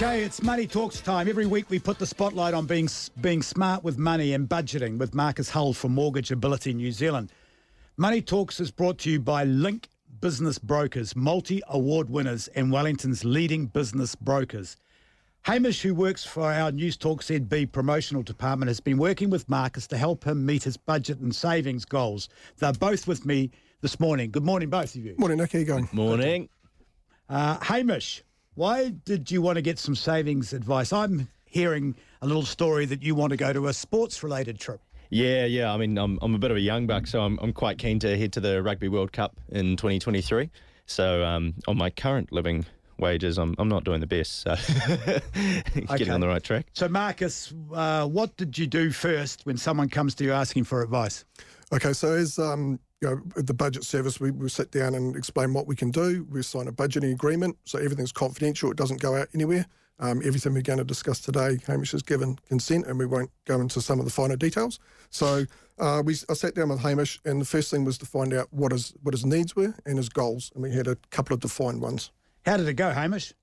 Okay, it's Money Talks time. Every week we put the spotlight on being being smart with money and budgeting with Marcus Hull from Mortgage Ability New Zealand. Money Talks is brought to you by Link Business Brokers, multi award winners and Wellington's leading business brokers. Hamish, who works for our News Talk ZB promotional department, has been working with Marcus to help him meet his budget and savings goals. They're both with me this morning. Good morning, both of you. Morning, Nick. How you going? Morning. Uh, Hamish, why did you want to get some savings advice? I'm hearing a little story that you want to go to a sports related trip. Yeah, yeah. I mean, I'm, I'm a bit of a young buck, so I'm, I'm quite keen to head to the Rugby World Cup in 2023. So, um, on my current living wages, I'm, I'm not doing the best. So, getting Okay. on the right track. So, Marcus, uh, what did you do first when someone comes to you asking for advice? Okay, so as um, you know, at the budget service, we, we sit down and explain what we can do. We sign a budgeting agreement, so everything's confidential. It doesn't go out anywhere. Um, everything we're going to discuss today, Hamish has given consent, and we won't go into some of the finer details. So uh, we, I sat down with Hamish, and the first thing was to find out what his what his needs were and his goals, and we had a couple of defined ones. How did it go, Hamish?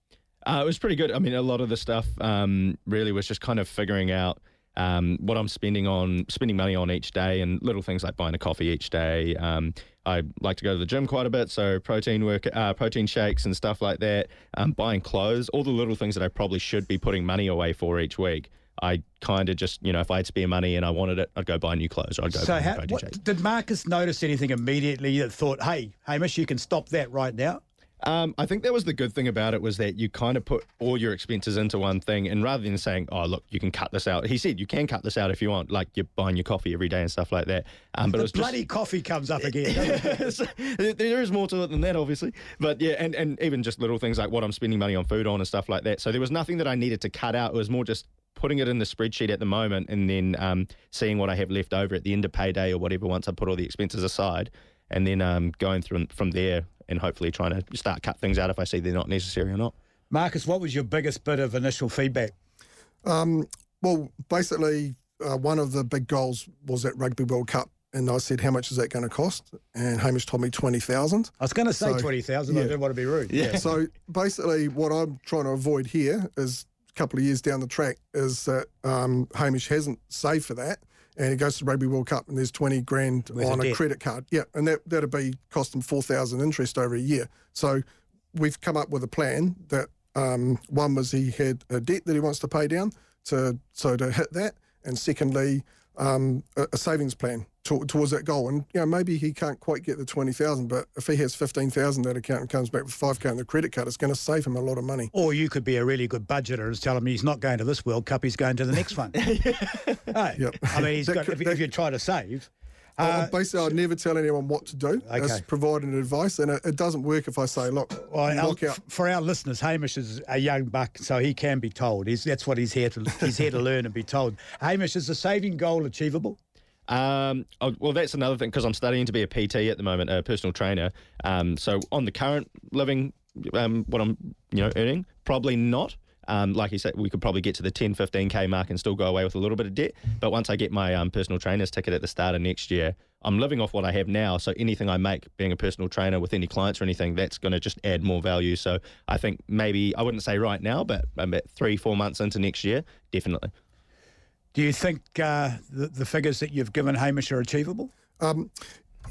Uh, it was pretty good. I mean, a lot of the stuff um, really was just kind of figuring out um, what I'm spending on, spending money on each day, and little things like buying a coffee each day. Um, I like to go to the gym quite a bit, so protein work, uh, protein shakes and stuff like that. Um, buying clothes, all the little things that I probably should be putting money away for each week. I kind of just, you know, if I had spare money and I wanted it, I'd go buy new clothes or I'd go So, buy how, what, did Marcus notice anything immediately that thought, hey, Hamish, you can stop that right now? Um, I think that was the good thing about it was that you kind of put all your expenses into one thing, and rather than saying, "Oh, look, you can cut this out," he said, "You can cut this out if you want, like you're buying your coffee every day and stuff like that." Um, but it was bloody coffee comes up again. doesn't it? just there there is more to it than that, obviously. But yeah, and and even just little things like what I'm spending money on food on and stuff like that. So there was nothing that I needed to cut out. It was more just putting it in the spreadsheet at the moment, and then um, seeing what I have left over at the end of payday or whatever once I put all the expenses aside, and then um, going through from there and hopefully trying to start cut things out if I see they're not necessary or not. Marcus, what was your biggest bit of initial feedback? Um, well, basically, uh, one of the big goals was that Rugby World Cup, and I said, "How much is that going to cost?" And Hamish told me twenty thousand. I was going to say So, 20,000, I yeah. didn't want to be rude. Yeah. So basically, what I'm trying to avoid here is a couple of years down the track is that um, Hamish hasn't saved for that, and he goes to the Rugby World Cup and there's 20 grand on a debt. credit card. Yeah, and that that'd be cost him 4,000 interest over a year. So we've come up with a plan that um, one was he had a debt that he wants to pay down to so to hit that, and secondly. Um, a, a savings plan to, towards that goal, and you know maybe he can't quite get the twenty thousand, but if he has fifteen thousand that account and comes back with five k on the credit card, it's going to save him a lot of money. Or you could be a really good budgeter and tell him he's not going to this World Cup, he's going to the next one. Hey, Yep. I mean, he's That got, could- if, if you're trying to save. Uh, basically, I'd never tell anyone what to do. Okay. It's providing advice, and it, it doesn't work if I say, "Look, Well, our, lock out." for our listeners, Hamish is a young buck, so he can be told. He's, that's what he's here to he's here to learn and be told. Hamish, is the saving goal achievable? Um, oh, well, that's another thing because I'm studying to be a PT at the moment, a personal trainer. Um, so on the current living, um, what I'm you know earning, probably not. Um, like you said, we could probably get to the 10, 15k mark and still go away with a little bit of debt. But once I get my um, personal trainer's ticket at the start of next year, I'm living off what I have now. So anything I make being a personal trainer with any clients or anything, that's going to just add more value. So I think maybe I wouldn't say right now, but about three, four months into next year, definitely. Do you think uh, the, the figures that you've given Hamish are achievable? Um,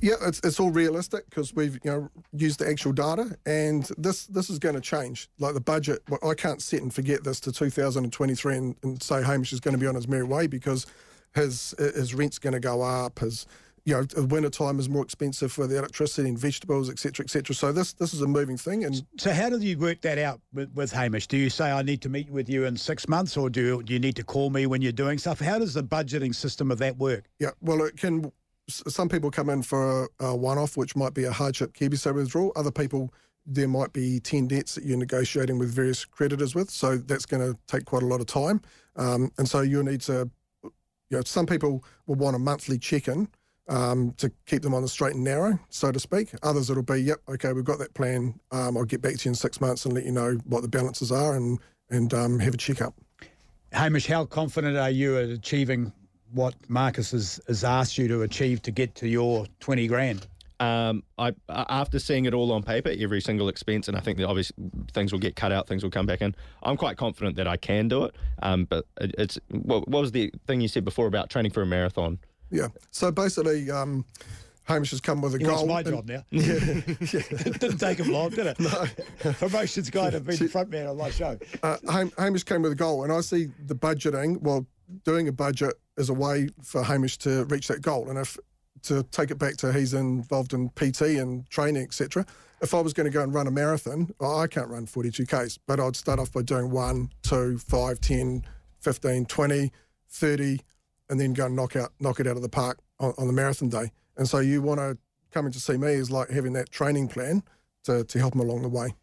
yeah, it's, it's all realistic because we've you know used the actual data, and this this is going to change. Like the budget, well, I can't sit and forget this to 2023 and, and say Hamish is going to be on his merry way because his his rent's going to go up. His you know, winter time is more expensive for the electricity and vegetables, etc., cetera, et cetera. So this this is a moving thing, and So how do you work that out with, with Hamish? Do you say I need to meet with you in six months, or do you, do you need to call me when you're doing stuff? How does the budgeting system of that work? Yeah, well, it can. Some people come in for a, a one-off, which might be a hardship KiwiSaver withdrawal. Other people, there might be ten debts that you're negotiating with various creditors with, so that's going to take quite a lot of time. Um, and so you'll need to, you know, some people will want a monthly check-in um, to keep them on the straight and narrow, so to speak. Others, it'll be, yep, okay, we've got that plan. Um, I'll get back to you in six months and let you know what the balances are and and um, have a check-up. Hamish, how confident are you at achieving what Marcus has, has asked you to achieve to get to your 20 grand? Um, I after seeing it all on paper, every single expense, and I think that obviously things will get cut out, things will come back in. I'm quite confident that I can do it. Um, but it, it's what, what was the thing you said before about training for a marathon? Yeah. So basically, um, Hamish has come with a He goal. wants my and- job now. it didn't take him long, did it? No. Promotions guy to be the front man on my show. uh, Ham- Hamish came with a goal, and I see the budgeting. Well, doing a budget is a way for Hamish to reach that goal. And if to take it back to he's involved in PT and training, etc. If I was going to go and run a marathon, I can't run 42 k's, but I'd start off by doing one, two, five, 10, 15, 20, 30, and then go and knock out knock it out of the park on, on the marathon day. And so you want to come in to see me is like having that training plan to, to help them along the way.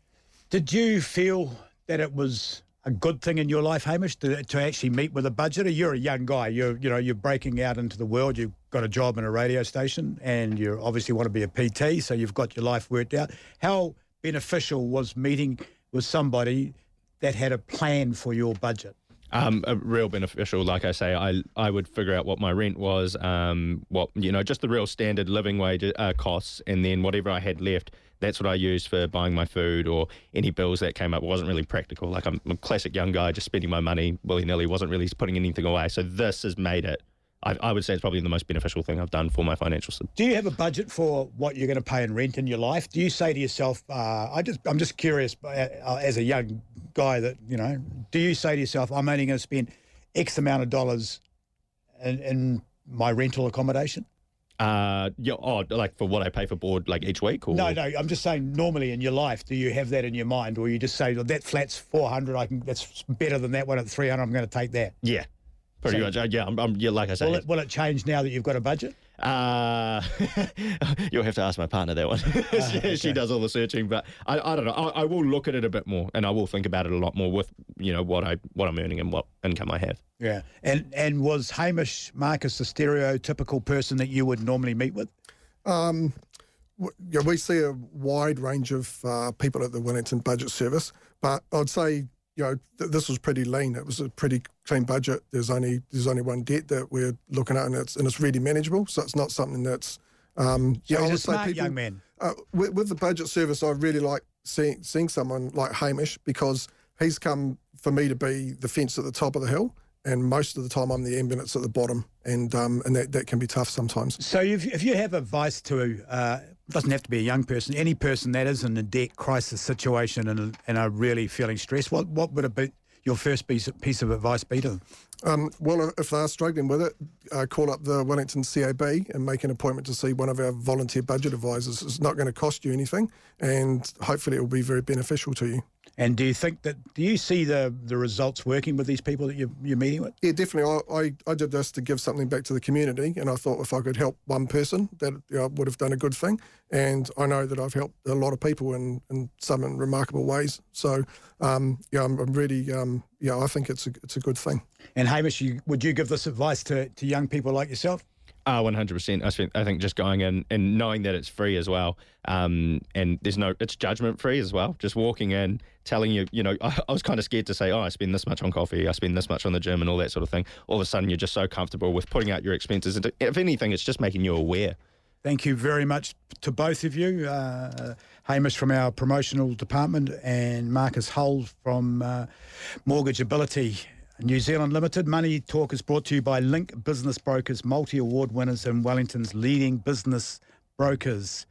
Did you feel that it was a good thing in your life, Hamish, to, to actually meet with a budgeter? You're a young guy. You're you know you're breaking out into the world. You've got a job in a radio station, and you obviously want to be a PT. So you've got your life worked out. How beneficial was meeting with somebody that had a plan for your budget? Um, a real beneficial, like I say, I I would figure out what my rent was, um, what you know, just the real standard living wage uh, costs, and then whatever I had left, that's what I used for buying my food or any bills that came up. It wasn't really practical. Like I'm a classic young guy, just spending my money willy nilly, wasn't really putting anything away. So this has made it. I, I would say it's probably the most beneficial thing I've done for my financial. s- Do you have a budget for what you're going to pay in rent in your life? Do you say to yourself, uh, "I just, I'm just curious, uh, uh, as a young guy, that you know, do you say to yourself, I'm only going to spend X amount of dollars in, in my rental accommodation? Uh, yeah, oh, like for what I pay for board, like each week, or No, no, I'm just saying. Normally in your life, do you have that in your mind, or you just say, well, that flat's 400, I can, that's better than that one at 300, I'm going to take that. yeah, pretty So- much. Uh, yeah, I'm, I'm, yeah, like I say, Will it, will it change now that you've got a budget? Uh, you'll have to ask my partner that one. she, she does all the searching, but I, I don't know. I, I will look at it a bit more, and I will think about it a lot more with you know what I what I'm earning and what income I have. Yeah. And and was Hamish Marcus the stereotypical person that you would normally meet with? W- Yeah, we see a wide range of uh, people at the Wellington Budget Service, but I'd say you know th- this was pretty lean. It was a pretty clean budget. There's only there's only one debt that we're looking at, and it's and it's really manageable. So it's not something that's um, So yeah. I he's a would say smart people young man. uh, with, with the budget service, I really like seeing seeing someone like Hamish because he's come for me to be the fence at the top of the hill, and most of the time I'm the ambulance at the bottom, and um, and that, that can be tough sometimes. So if, if you have advice to, uh, doesn't have to be a young person, any person that is in a debt crisis situation and, and are really feeling stressed, what, what would it your first piece piece of advice be to them? Um, well, if they're struggling with it, uh, call up the Wellington CAB and make an appointment to see one of our volunteer budget advisors. It's not going to cost you anything, and hopefully it will be very beneficial to you. And do you think that, do you see the, the results working with these people that you're, you're meeting with? Yeah, definitely. I, I, I did this to give something back to the community, and I thought if I could help one person, that you know, would have done a good thing. And I know that I've helped a lot of people in, in some in remarkable ways. So, um, yeah, I'm, I'm really, um, yeah, I think it's a, it's a good thing. And Hamish, you, would you give this advice to, to young people like yourself? Uh, 100%. I, spent, I think just going in and knowing that it's free as well. Um, and there's no, it's judgment free as well. Just walking in, telling you, you know, I, I was kind of scared to say, oh, I spend this much on coffee, I spend this much on the gym and all that sort of thing. All of a sudden, you're just so comfortable with putting out your expenses. And if anything, it's just making you aware. Thank you very much to both of you. Uh, Hamish from our promotional department and Marcus Hull from uh, Mortgage Ability New Zealand Limited. Money Talk is brought to you by Link Business Brokers, multi award winners and Wellington's leading business brokers.